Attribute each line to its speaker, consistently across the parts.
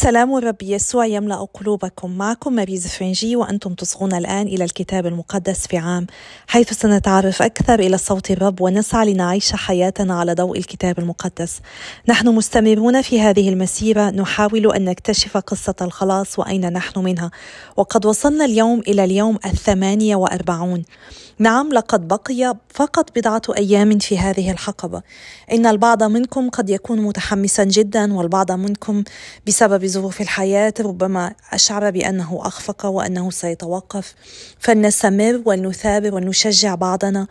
Speaker 1: سلام الرب يسوع يملأ قلوبكم معكم ماريز فرنجي وأنتم تصغون الآن إلى الكتاب المقدس في عام حيث سنتعرف أكثر إلى صوت الرب ونسعى لنعيش حياتنا على ضوء الكتاب المقدس. نحن مستمرون في هذه المسيرة نحاول أن نكتشف قصة الخلاص وأين نحن منها. وقد وصلنا اليوم إلى اليوم الثمانية وأربعون. نعم لقد بقي فقط بضعة أيام في هذه الحقبة. إن البعض منكم قد يكون متحمسا جدا والبعض منكم بسبب ظروف الحياة ربما أشعر بأنه أخفق وأنه سيتوقف. فلنستمر ولنثابر ولنشجع بعضنا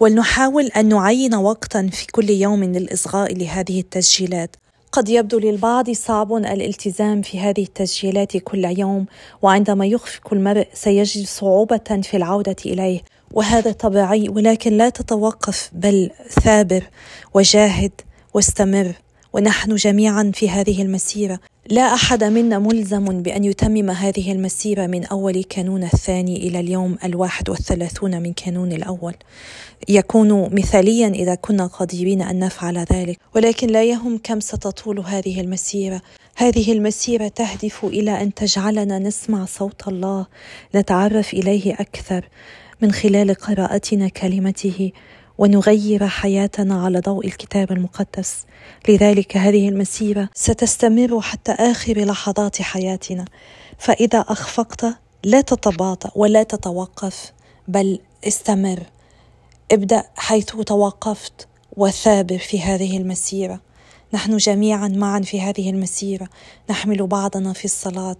Speaker 1: ولنحاول أن نعين وقتا في كل يوم للإصغاء لهذه التسجيلات. قد يبدو للبعض صعب الالتزام في هذه التسجيلات كل يوم وعندما يخفق المرء سيجد صعوبة في العودة إليه. وهذا طبيعي ولكن لا تتوقف بل ثابر وجاهد واستمر ونحن جميعا في هذه المسيرة. لا أحد منا ملزم بأن يتمم هذه المسيرة من أول كانون الثاني إلى اليوم الواحد والثلاثون من كانون الأول. يكون مثاليا إذا كنا قادرين أن نفعل ذلك. ولكن لا يهم كم ستطول هذه المسيرة. هذه المسيرة تهدف إلى أن تجعلنا نسمع صوت الله نتعرف إليه أكثر من خلال قراءتنا كلمته ونغير حياتنا على ضوء الكتاب المقدس. لذلك هذه المسيرة ستستمر حتى آخر لحظات حياتنا. فإذا أخفقت لا تتباطأ ولا تتوقف بل استمر. ابدأ حيث توقفت وثابر في هذه المسيرة. نحن جميعا معا في هذه المسيرة. نحمل بعضنا في الصلاة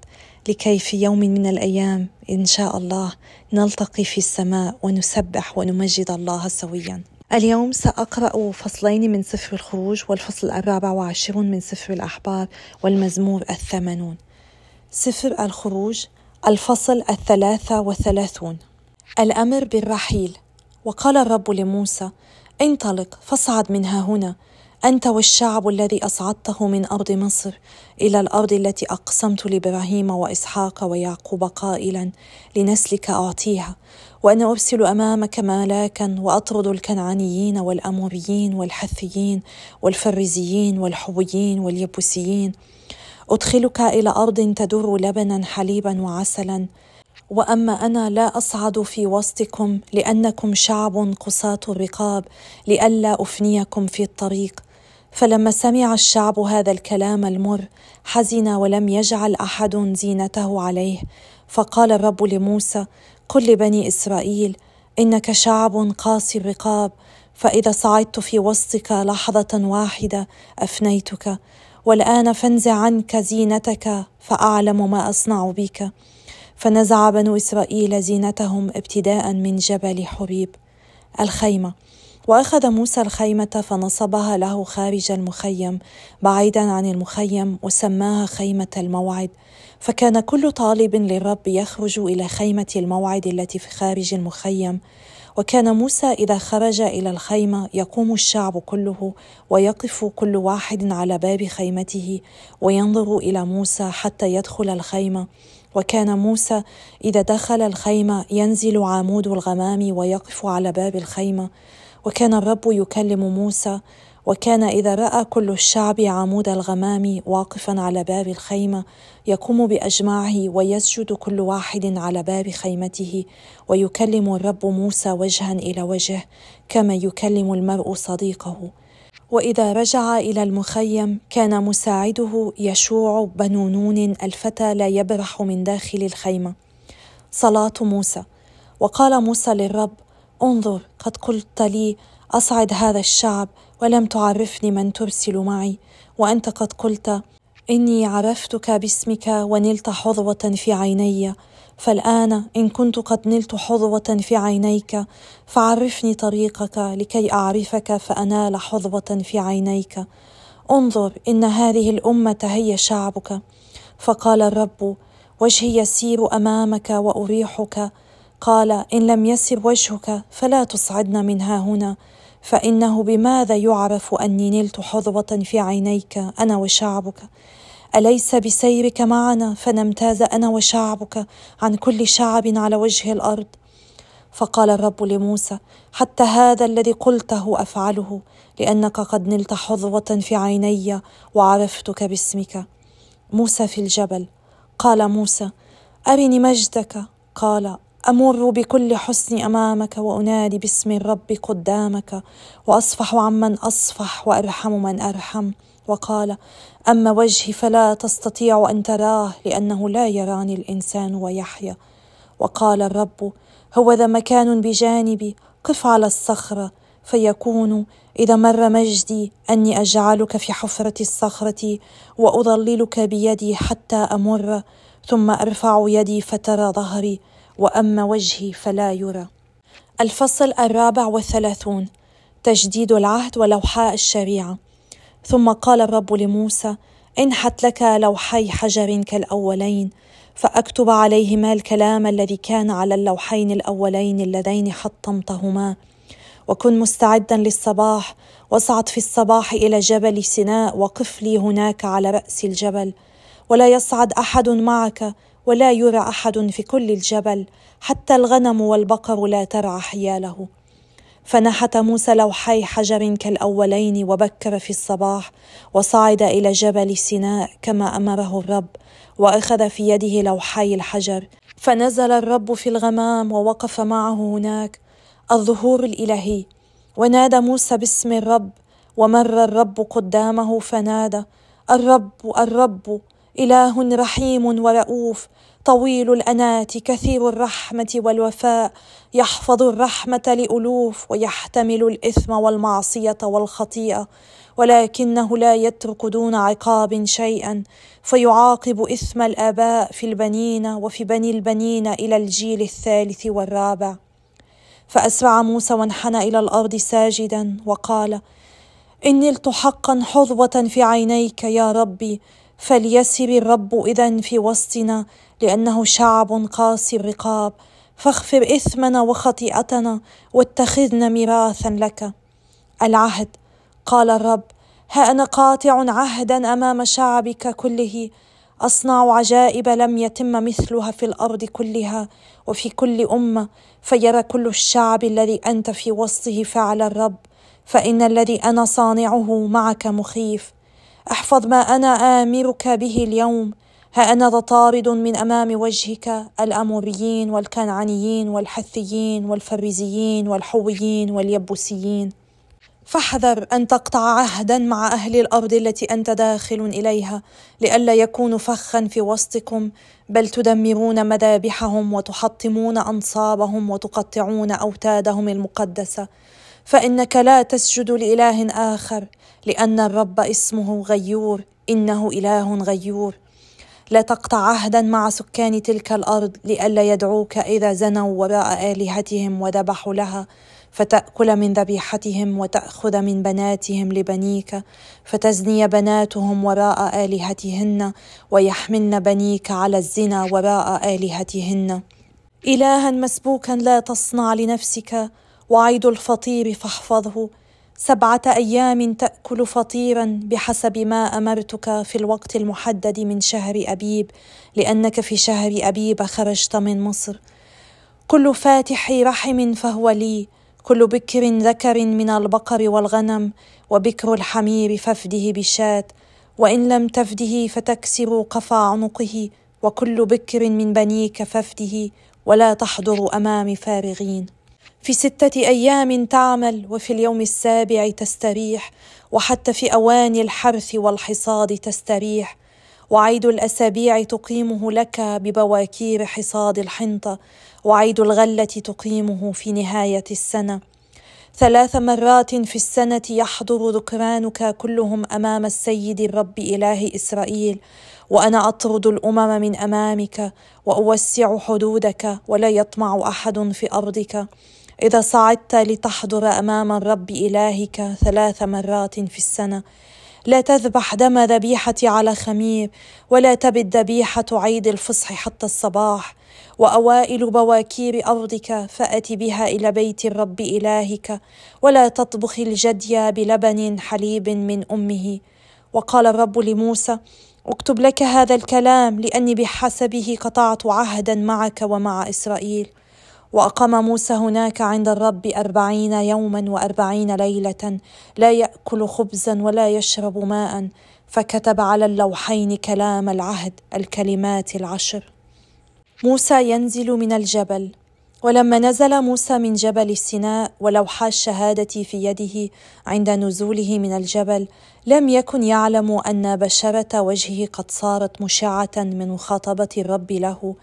Speaker 1: لكي في يوم من الأيام إن شاء الله نلتقي في السماء ونسبح ونمجد الله سويا. اليوم سأقرأ فصلين من سفر الخروج والفصل الرابع وعشرون من سفر الأحبار والمزمور الثمانون. سفر الخروج الفصل الثلاثة وثلاثون. الأمر بالرحيل. وقال الرب لموسى انطلق فاصعد منها هنا. أنت والشعب الذي أصعدته من أرض مصر إلى الأرض التي أقسمت لإبراهيم وإسحاق ويعقوب قائلا لنسلك أعطيها وأنا أرسل أمامك ملاكا وأطرد الكنعانيين والأموريين والحثيين والفريزيين والحويين واليبوسيين. أدخلك إلى أرض تدر لبنا حليبا وعسلا. وأما أنا لا أصعد في وسطكم لأنكم شعب قساة الرقاب لئلا أفنيكم في الطريق. فلما سمع الشعب هذا الكلام المر حزن ولم يجعل أحد زينته عليه. فقال الرب لموسى قل لبني إسرائيل إنك شعب قاسي الرقاب فإذا صعدت في وسطك لحظة واحدة أفنيتك والآن فانزع عنك زينتك فأعلم ما أصنع بك. فنزع بنو إسرائيل زينتهم ابتداء من جبل حريب الخيمة. وأخذ موسى الخيمة فنصبها له خارج المخيم بعيدا عن المخيم وسماها خيمة الموعد. فكان كل طالب للرب يخرج إلى خيمة الموعد التي في خارج المخيم. وكان موسى إذا خرج إلى الخيمة يقوم الشعب كله ويقف كل واحد على باب خيمته وينظر إلى موسى حتى يدخل الخيمة. وكان موسى إذا دخل الخيمة ينزل عمود الغمام ويقف على باب الخيمة. وكان الرب يكلم موسى وكان إذا رأى كل الشعب عمود الغمام واقفا على باب الخيمة يقوم بأجمعه ويسجد كل واحد على باب خيمته ويكلم الرب موسى وجها إلى وجه كما يكلم المرء صديقه. وإذا رجع إلى المخيم كان مساعده يشوع بن نون الفتى لا يبرح من داخل الخيمة. صلاة موسى. وقال موسى للرب انظر قد قلت لي أصعد هذا الشعب ولم تعرفني من ترسل معي وأنت قد قلت إني عرفتك باسمك ونلت حظوة في عيني فالآن إن كنت قد نلت حظوة في عينيك فعرفني طريقك لكي أعرفك فأنال حظوة في عينيك. انظر إن هذه الأمة هي شعبك فقال الرب وجهي يسير أمامك وأريحك قال إن لم يسر وجهك فلا تصعدن منها هنا فإنه بماذا يعرف أني نلت حظوة في عينيك أنا وشعبك؟ أليس بسيرك معنا فنمتاز أنا وشعبك عن كل شعب على وجه الأرض؟ فقال الرب لموسى حتى هذا الذي قلته أفعله لأنك قد نلت حظوة في عيني وعرفتك باسمك. موسى في الجبل قال موسى أرني مجدك؟ قال أمر بكل حسن أمامك وأنادي باسم الرب قدامك وأصفح عمن أصفح وأرحم من أرحم. وقال أما وجهي فلا تستطيع أن تراه لأنه لا يراني الإنسان ويحيا. وقال الرب هو ذا مكان بجانبي قف على الصخرة. فيكون إذا مر مجدي أني أجعلك في حفرة الصخرة واضللك بيدي حتى أمر ثم أرفع يدي فترى ظهري. وأما وجهي فلا يرى. الفصل الرابع والثلاثون. تجديد العهد ولوحاء الشريعة. ثم قال الرب لموسى انحت لك لوحي حجر كالأولين فأكتب عليهما الكلام الذي كان على اللوحين الأولين اللذين حطمتهما. وكن مستعدا للصباح واصعد في الصباح إلى جبل سيناء وقف لي هناك على رأس الجبل. ولا يصعد أحد معك ولا يرى أحد في كل الجبل حتى الغنم والبقر لا ترعى حياله. فنحت موسى لوحي حجر كالأولين وبكر في الصباح وصعد إلى جبل سيناء كما أمره الرب وأخذ في يده لوحي الحجر. فنزل الرب في الغمام ووقف معه هناك الظهور الإلهي. ونادى موسى باسم الرب ومر الرب قدامه فنادى الرب الرب إله رحيم ورؤوف طويل الأنات كثير الرحمة والوفاء. يحفظ الرحمة لألوف ويحتمل الإثم والمعصية والخطيئة. ولكنه لا يترك دون عقاب شيئا. فيعاقب إثم الآباء في البنين وفي بني البنين إلى الجيل الثالث والرابع. فأسرع موسى وانحنى إلى الأرض ساجدا وقال ان نلت حقا حظوة في عينيك يا ربي. فليسر الرب إذا في وسطنا لأنه شعب قاسي الرقاب. فاغفر إثمنا وخطيئتنا واتخذنا ميراثا لك. العهد قال الرب ها أنا قاطع عهدا أمام شعبك كله. أصنع عجائب لم يتم مثلها في الأرض كلها وفي كل أمة فيرى كل الشعب الذي أنت في وسطه فعل الرب. فإن الذي أنا صانعه معك مخيف. أحفظ ما أنا آمرك به اليوم. ها أنا طارد من أمام وجهك الأموريين والكنعانيين والحثيين والفريزيين والحويين واليبوسيين. فاحذر أن تقطع عهدا مع أهل الأرض التي أنت داخل إليها لئلا يكونوا فخا في وسطكم بل تدمرون مذابحهم وتحطمون أنصابهم وتقطعون أوتادهم المقدسة. فإنك لا تسجد لإله آخر لأن الرب اسمه غيور إنه إله غيور. لا تقطع عهدا مع سكان تلك الأرض لئلا يدعوك إذا زنوا وراء آلهتهم وذبحوا لها. فتأكل من ذبيحتهم وتأخذ من بناتهم لبنيك. فتزني بناتهم وراء آلهتهن ويحملن بنيك على الزنا وراء آلهتهن. الها مسبوكا لا تصنع لنفسك. وعيد الفطير فاحفظه. سبعة أيام تأكل فطيرا بحسب ما أمرتك في الوقت المحدد من شهر أبيب لأنك في شهر أبيب خرجت من مصر. كل فاتح رحم فهو لي كل بكر ذكر من البقر والغنم وبكر الحمير فافده بشاة وإن لم تفده فتكسر قفا عنقه وكل بكر من بنيك فافده ولا تحضر أمام فارغين. في ستة أيام تعمل وفي اليوم السابع تستريح وحتى في أواني الحرث والحصاد تستريح وعيد الأسابيع تقيمه لك ببواكير حصاد الحنطة وعيد الغلة تقيمه في نهاية السنة. ثلاث مرات في السنة يحضر ذكرانك كلهم أمام السيد الرب إله إسرائيل وأنا أطرد الأمم من أمامك وأوسع حدودك ولا يطمع أحد في أرضك. إذا صعدت لتحضر أمام الرب إلهك ثلاث مرات في السنة. لا تذبح دم ذبيحتي على خمير ولا تبد ذبيحة عيد الفصح حتى الصباح. وأوائل بواكير أرضك فأت بها إلى بيت الرب إلهك ولا تطبخ الجدي بلبن حليب من أمه. وقال الرب لموسى اكتب لك هذا الكلام لأني بحسبه قطعت عهدا معك ومع إسرائيل. وأقام موسى هناك عند الرب أربعين يوما وأربعين ليلة لا يأكل خبزا ولا يشرب ماء فكتب على اللوحين كلام العهد الكلمات العشر. موسى ينزل من الجبل ولما نزل موسى من جبل سيناء ولوحا الشهادة في يده عند نزوله من الجبل لم يكن يعلم أن بشرة وجهه قد صارت مشعة من مخاطبة الرب له.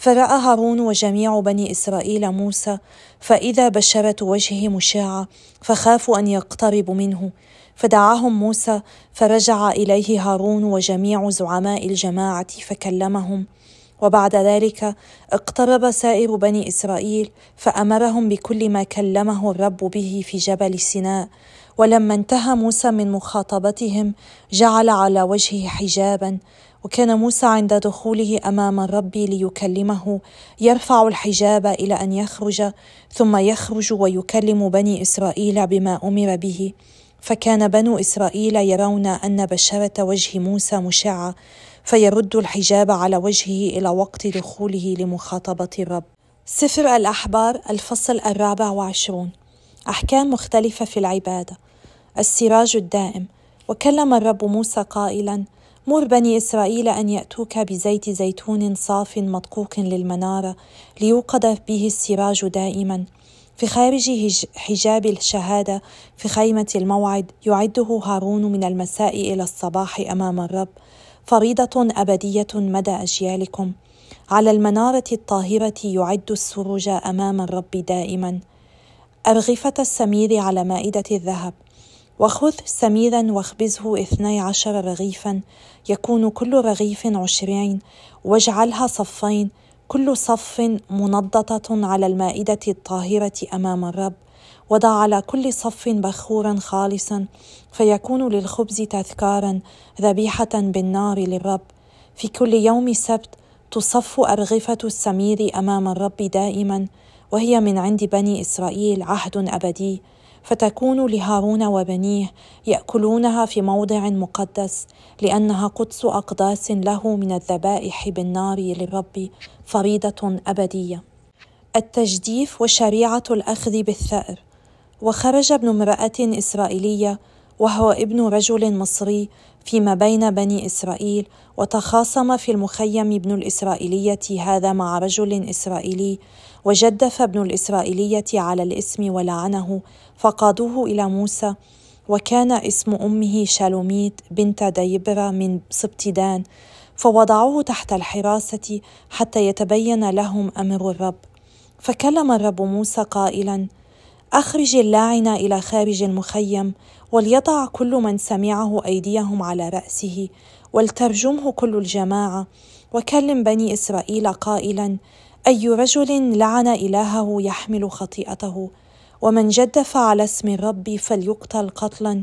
Speaker 1: فرأى هارون وجميع بني إسرائيل موسى فإذا بشره وجهه مشعه فخافوا أن يقتربوا منه. فدعاهم موسى فرجع إليه هارون وجميع زعماء الجماعة فكلمهم. وبعد ذلك اقترب سائر بني إسرائيل فأمرهم بكل ما كلمه الرب به في جبل سيناء. ولما انتهى موسى من مخاطبتهم جعل على وجهه حجابا وكان موسى عند دخوله أمام الرب ليكلمه يرفع الحجاب إلى أن يخرج ثم يخرج ويكلم بني إسرائيل بما أمر به. فكان بنو إسرائيل يرون أن بشرة وجه موسى مشعة فيرد الحجاب على وجهه إلى وقت دخوله لمخاطبة الرب. سفر الأحبار الفصل الرابع وعشرون. أحكام مختلفة في العبادة. السراج الدائم. وكلم الرب موسى قائلا مر بني إسرائيل أن يأتوك بزيت زيتون صاف مدقوق للمنارة ليوقد به السراج دائما. في خارج حجاب الشهادة في خيمة الموعد يعده هارون من المساء إلى الصباح أمام الرب. فريضة أبدية مدى أجيالكم. على المنارة الطاهرة يعد السروج أمام الرب دائما. أرغفة السمير على مائدة الذهب. وخذ سميرا واخبزه اثني عشر رغيفا يكون كل رغيف عشرين واجعلها صفين كل صف منضطة على المائدة الطاهرة أمام الرب وضع على كل صف بخورا خالصا فيكون للخبز تذكارا ذبيحة بالنار للرب. في كل يوم سبت تصف أرغفة السمير أمام الرب دائما وهي من عند بني إسرائيل عهد أبدي. فتكون لهارون وبنيه يأكلونها في موضع مقدس لأنها قدس أقداس له من الذبائح بالنار للرب فريضة أبدية. التجديف وشريعة الأخذ بالثأر. وخرج ابن امرأة إسرائيلية وهو ابن رجل مصري فيما بين بني إسرائيل وتخاصم في المخيم ابن الإسرائيلية هذا مع رجل إسرائيلي وجدف ابن الإسرائيلية على الإسم ولعنه فقادوه إلى موسى وكان اسم أمه شالوميت بنت ديبرة من سبط دان فوضعوه تحت الحراسة حتى يتبين لهم أمر الرب. فكلم الرب موسى قائلا أخرج اللاعن إلى خارج المخيم وليضع كل من سمعه أيديهم على رأسه ولترجمه كل الجماعة وكلم بني إسرائيل قائلا أي رجل لعن إلهه يحمل خطيئته؟ ومن جدف على اسم الرب فليقتل قتلا.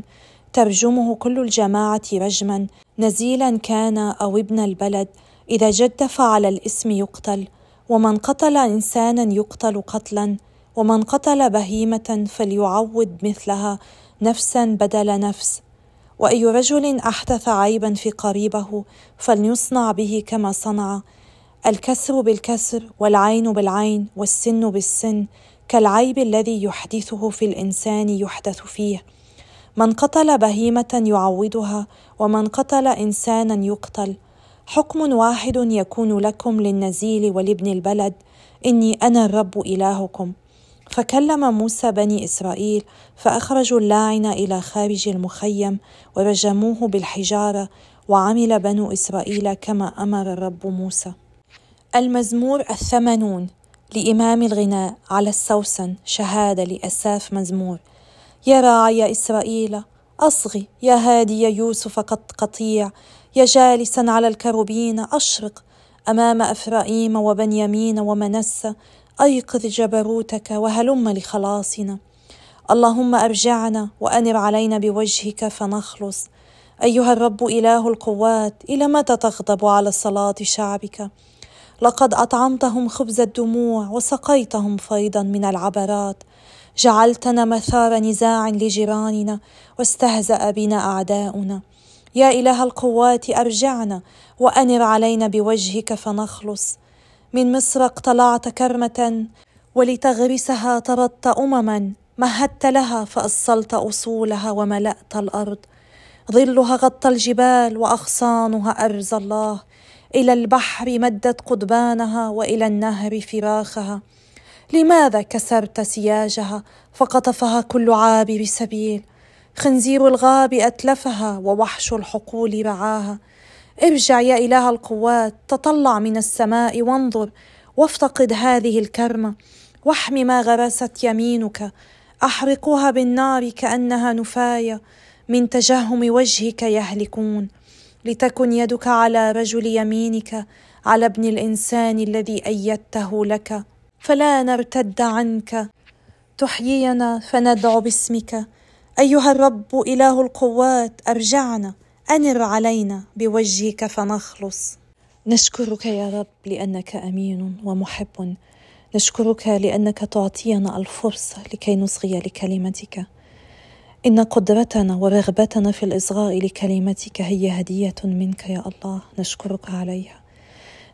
Speaker 1: ترجمه كل الجماعة رجما. نزيلا كان أو ابن البلد. إذا جدف على الاسم يقتل. ومن قتل انسانا يقتل قتلا. ومن قتل بهيمة فليعوض مثلها نفسا بدل نفس. وأي رجل أحدث عيبا في قريبه فليصنع به كما صنع. الكسر بالكسر والعين بالعين والسن بالسن كالعيب الذي يحدثه في الإنسان يحدث فيه. من قتل بهيمة يعوضها ومن قتل انسانا يقتل. حكم واحد يكون لكم للنزيل ولابن البلد. إني أنا الرب إلهكم. فكلم موسى بني إسرائيل فأخرجوا اللاعن إلى خارج المخيم ورجموه بالحجارة وعمل بنو إسرائيل كما أمر الرب موسى. المزمور الثمانون لإمام الغناء على السوسن شهادة لأساف مزمور. يا راعي إسرائيل أصغي يا هادي يوسف قد قطيع يا جالسا على الكروبين أشرق أمام أفرائيم وبنيامين ومنسى أيقظ جبروتك وهلم لخلاصنا. اللهم أرجعنا وأنر علينا بوجهك فنخلص. أيها الرب إله القوات إلى متى تغضب على صلاة شعبك؟ لقد أطعمتهم خبز الدموع وسقيتهم فيضا من العبرات. جعلتنا مثار نزاع لجيراننا واستهزأ بنا أعداؤنا. يا إله القوات أرجعنا وأنر علينا بوجهك فنخلص. من مصر اقتلعت كرمة ولتغرسها طردت أمما. مهدت لها فأصلت أصولها وملأت الأرض. ظلها غطى الجبال وأغصانها أرز الله. إلى البحر مدت قضبانها وإلى النهر فراخها. لماذا كسرت سياجها؟ فقطفها كل عابر سبيل. خنزير الغاب أتلفها ووحش الحقول رعاها. ارجع يا إله القوات تطلع من السماء وانظر وافتقد هذه الكرمه واحم ما غرست يمينك احرقوها بالنار كأنها نفاية من تجهم وجهك يهلكون لتكن يدك على رجل يمينك على ابن الإنسان الذي أيدته لك فلا نرتد عنك. تحيينا فندعو باسمك. أيها الرب إله القوات أرجعنا. أنر علينا بوجهك فنخلص. نشكرك يا رب لأنك أمين ومحب. نشكرك لأنك تعطينا الفرصة لكي نصغي لكلمتك. إن قدرتنا ورغبتنا في الإصغاء لكلمتك هي هدية منك يا الله. نشكرك عليها.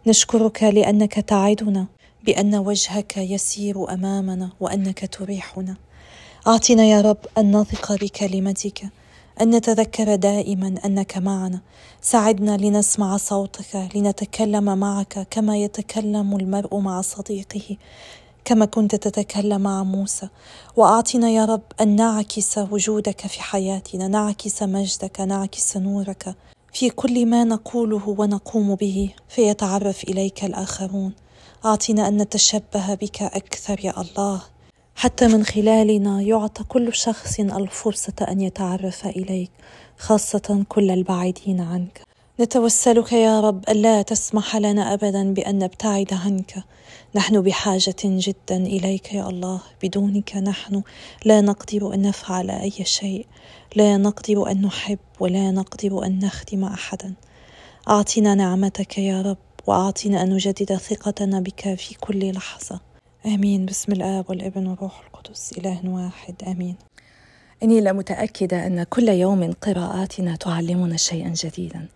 Speaker 1: نشكرك لأنك تعدنا بأن وجهك يسير أمامنا وأنك تريحنا. أعطنا يا رب ان نثق بكلمتك. أن نتذكر دائما أنك معنا. ساعدنا لنسمع صوتك لنتكلم معك كما يتكلم المرء مع صديقه كما كنت تتكلم مع موسى. وأعطنا يا رب أن نعكس وجودك في حياتنا نعكس مجدك نعكس نورك. في كل ما نقوله ونقوم به فيتعرف إليك الآخرون. أعطنا أن نتشبه بك أكثر يا الله. حتى من خلالنا يعطى كل شخص الفرصة أن يتعرف إليك خاصة كل البعيدين عنك. نتوسلك يا رب الا تسمح لنا ابدا بأن نبتعد عنك. نحن بحاجة جدا إليك يا الله. بدونك نحن لا نقدر أن نفعل أي شيء. لا نقدر أن نحب ولا نقدر أن نخدم احدا. أعطنا نعمتك يا رب وأعطنا أن نجدد ثقتنا بك في كل لحظة. آمين. بسم الآب والابن والروح القدس إله واحد آمين. إني لمتأكدة أن كل يوم قراءاتنا تعلمنا شيئا جديدا.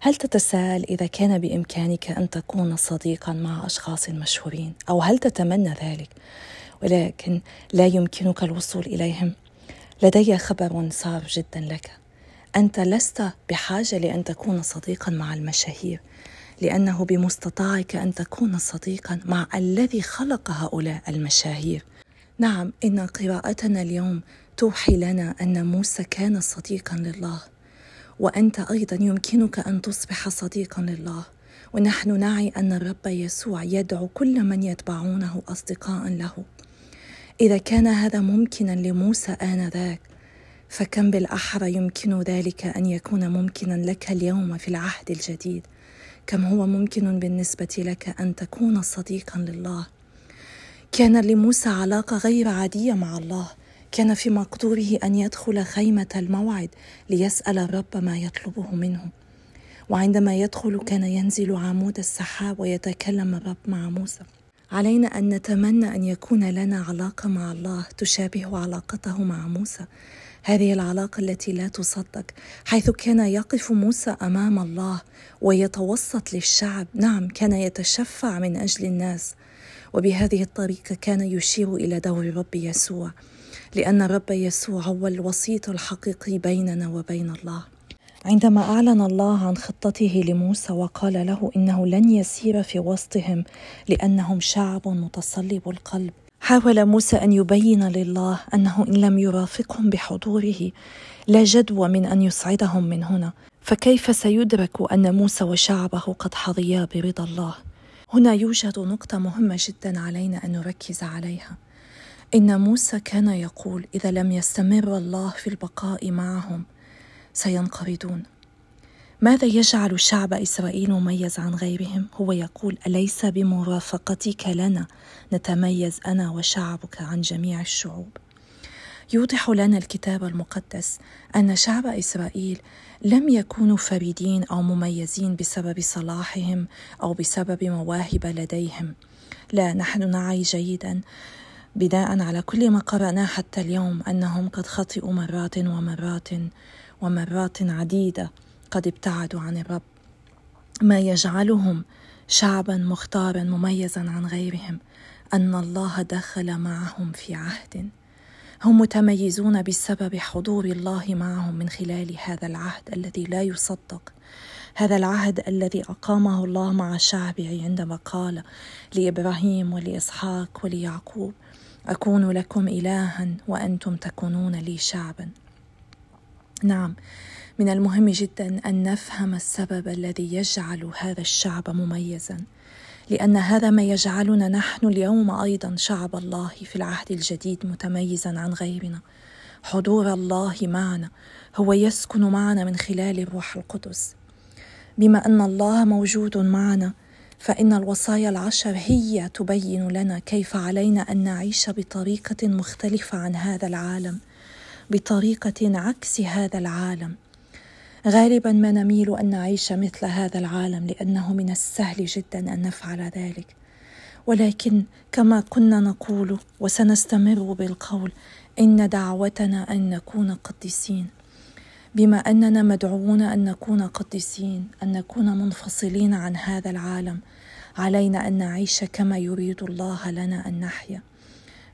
Speaker 1: هل تتساءل إذا كان بإمكانك أن تكون صديقا مع أشخاص مشهورين؟ أو هل تتمنى ذلك؟ ولكن لا يمكنك الوصول إليهم. لدي خبر صار جدا لك. أنت لست بحاجة لأن تكون صديقا مع المشاهير. لأنه بمستطاعك أن تكون صديقا مع الذي خلق هؤلاء المشاهير. نعم إن قراءتنا اليوم توحي لنا أن موسى كان صديقا لله وأنت أيضا يمكنك أن تصبح صديقا لله. ونحن نعي أن الرب يسوع يدعو كل من يتبعونه أصدقاء له. إذا كان هذا ممكنا لموسى آنذاك فكم بالأحرى يمكن ذلك أن يكون ممكنا لك اليوم في العهد الجديد؟ كم هو ممكن بالنسبة لك أن تكون صديقا لله؟ كان لموسى علاقة غير عادية مع الله. كان في مقدوره أن يدخل خيمة الموعد ليسأل الرب ما يطلبه منه. وعندما يدخل كان ينزل عمود السحاب ويتكلم الرب مع موسى. علينا أن نتمنى أن يكون لنا علاقة مع الله تشابه علاقته مع موسى. هذه العلاقة التي لا تصدق حيث كان يقف موسى أمام الله ويتوسط للشعب. نعم كان يتشفع من أجل الناس. وبهذه الطريقة كان يشير إلى دور الرب يسوع لأن الرب يسوع هو الوسيط الحقيقي بيننا وبين الله. عندما أعلن الله عن خطته لموسى وقال له إنه لن يسير في وسطهم لأنهم شعب متصلب القلب. حاول موسى أن يبين لله أنه إن لم يرافقهم بحضوره لا جدوى من أن يصعدهم من هنا. فكيف سيدرك أن موسى وشعبه قد حظيا برضا الله؟ هنا يوجد نقطة مهمة جدا علينا أن نركز عليها. إن موسى كان يقول إذا لم يستمر الله في البقاء معهم سينقرضون. ماذا يجعل شعب إسرائيل مميز عن غيرهم؟ هو يقول أليس بمرافقتك لنا نتميز أنا وشعبك عن جميع الشعوب؟ يوضح لنا الكتاب المقدس أن شعب إسرائيل لم يكونوا فريدين أو مميزين بسبب صلاحهم أو بسبب مواهب لديهم. لا نحن نعي جيدا بناء على كل ما قرأناه حتى اليوم أنهم قد خطئوا مرات ومرات ومرات عديدة. قد ابتعدوا عن الرب. ما يجعلهم شعبا مختارا مميزا عن غيرهم. أن الله دخل معهم في عهد. هم متميزون بسبب حضور الله معهم من خلال هذا العهد الذي لا يصدق. هذا العهد الذي أقامه الله مع شعبه عندما قال لإبراهيم ولإسحاق وليعقوب أكون لكم الها وأنتم تكونون لي شعبا. نعم من المهم جدا أن نفهم السبب الذي يجعل هذا الشعب مميزا لأن هذا ما يجعلنا نحن اليوم أيضا شعب الله في العهد الجديد متميزا عن غيرنا. حضور الله معنا هو يسكن معنا من خلال الروح القدس. بما أن الله موجود معنا فإن الوصايا العشر هي تبين لنا كيف علينا أن نعيش بطريقة مختلفة عن هذا العالم بطريقة عكس هذا العالم. غالبا ما نميل أن نعيش مثل هذا العالم لأنه من السهل جدا أن نفعل ذلك. ولكن كما كنا نقول وسنستمر بالقول إن دعوتنا أن نكون قديسين. بما أننا مدعوون أن نكون قديسين أن نكون منفصلين عن هذا العالم علينا أن نعيش كما يريد الله لنا أن نحيا.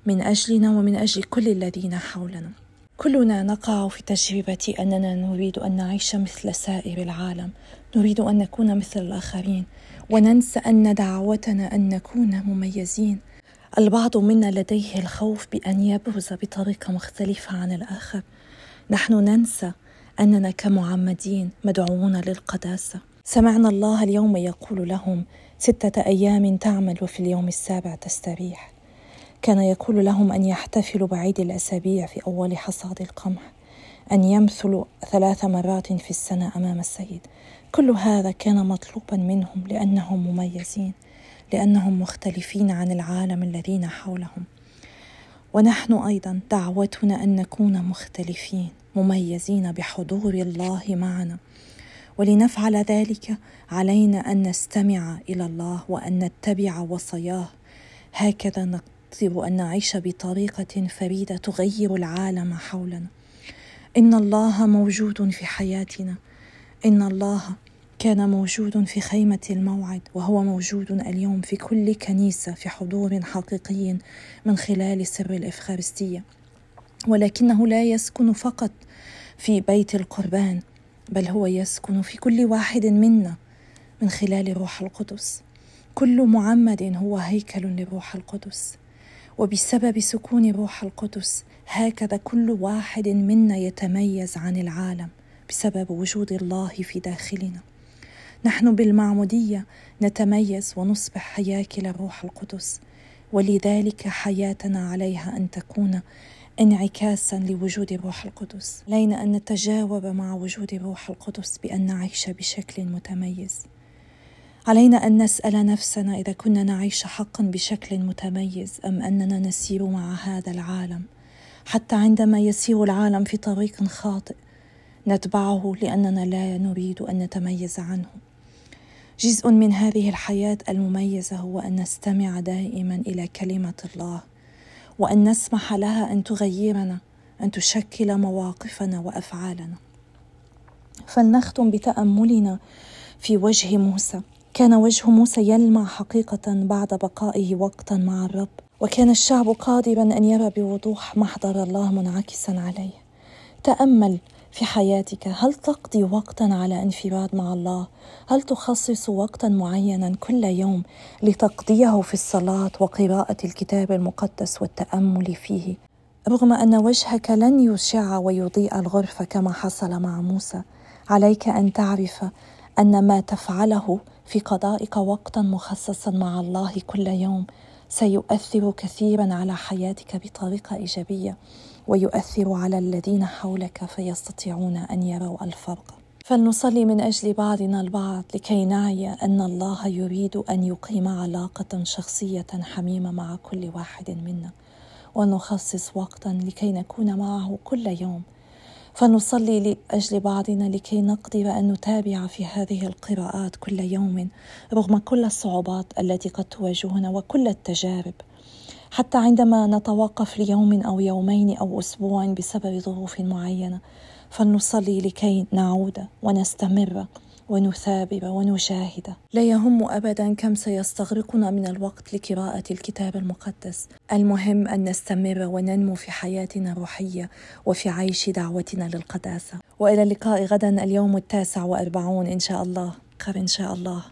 Speaker 1: من أجلنا ومن أجل كل الذين حولنا. كلنا نقع في تجربة أننا نريد أن نعيش مثل سائر العالم. نريد أن نكون مثل الآخرين. وننسى أن دعوتنا أن نكون مميزين. البعض منا لديه الخوف بأن يبرز بطريقة مختلفة عن الآخر. نحن ننسى أننا كمعمدين مدعوون للقداسة. سمعنا الله اليوم يقول لهم ستة أيام تعمل وفي اليوم السابع تستريح. كان يقول لهم أن يحتفلوا بعيد الأسابيع في أول حصاد القمح أن يمثلوا ثلاث مرات في السنة أمام السيد. كل هذا كان مطلوبا منهم لأنهم مميزين لأنهم مختلفين عن العالم الذين حولهم. ونحن أيضا دعوتنا أن نكون مختلفين مميزين بحضور الله معنا. ولنفعل ذلك علينا أن نستمع إلى الله وأن نتبع وصاياه. هكذا نقدر أن نعيش بطريقة فريدة تغير العالم حولنا إن الله موجود في حياتنا. إن الله كان موجود في خيمة الموعد وهو موجود اليوم في كل كنيسة في حضور حقيقي من خلال سر الإفخارستية. ولكنه لا يسكن فقط في بيت القربان بل هو يسكن في كل واحد منا من خلال الروح القدس. كل معمد هو هيكل للروح القدس. وبسبب سكون الروح القدس هكذا كل واحد منا يتميز عن العالم بسبب وجود الله في داخلنا. نحن بالمعمودية نتميز ونصبح هياكل الروح القدس ولذلك حياتنا عليها أن تكون انعكاسا لوجود الروح القدس. علينا أن نتجاوب مع وجود الروح القدس بأن نعيش بشكل متميز. علينا أن نسأل نفسنا إذا كنا نعيش حقا بشكل متميز أم أننا نسير مع هذا العالم. حتى عندما يسير العالم في طريق خاطئ نتبعه لأننا لا نريد أن نتميز عنه. جزء من هذه الحياة المميزة هو أن نستمع دائما إلى كلمة الله وأن نسمح لها أن تغيرنا أن تشكل مواقفنا وأفعالنا. فلنختم بتأملنا في وجه موسى. كان وجه موسى يلمع حقيقة بعد بقائه وقتا مع الرب وكان الشعب قادرا أن يرى بوضوح محضر الله منعكسا عليه. تأمل في حياتك هل تقضي وقتا على انفراد مع الله؟ هل تخصص وقتا معينا كل يوم لتقضيه في الصلاة وقراءة الكتاب المقدس والتأمل فيه؟ رغم أن وجهك لن يشع ويضيء الغرفه كما حصل مع موسى عليك أن تعرف أن ما تفعله في قضائك وقتا مخصصا مع الله كل يوم سيؤثر كثيرا على حياتك بطريقة إيجابية ويؤثر على الذين حولك فيستطيعون أن يروا الفرق. فلنصلي من أجل بعضنا البعض لكي نعي أن الله يريد أن يقيم علاقة شخصية حميمة مع كل واحد منا ونخصص وقتا لكي نكون معه كل يوم. فنصلي لأجل بعضنا لكي نقدر ان نتابع في هذه القراءات كل يوم رغم كل الصعوبات التي قد تواجهنا وكل التجارب. حتى عندما نتوقف ليوم أو يومين أو أسبوع بسبب ظروف معينة فلنصلي لكي نعود ونستمر. ونثابر ونشاهد. لا يهم ابدا كم سيستغرقنا من الوقت لقراءة الكتاب المقدس. المهم أن نستمر وننمو في حياتنا الروحية وفي عيش دعوتنا للقداسة. وإلى اللقاء غدا اليوم التاسع وأربعون إن شاء الله. خير إن شاء الله.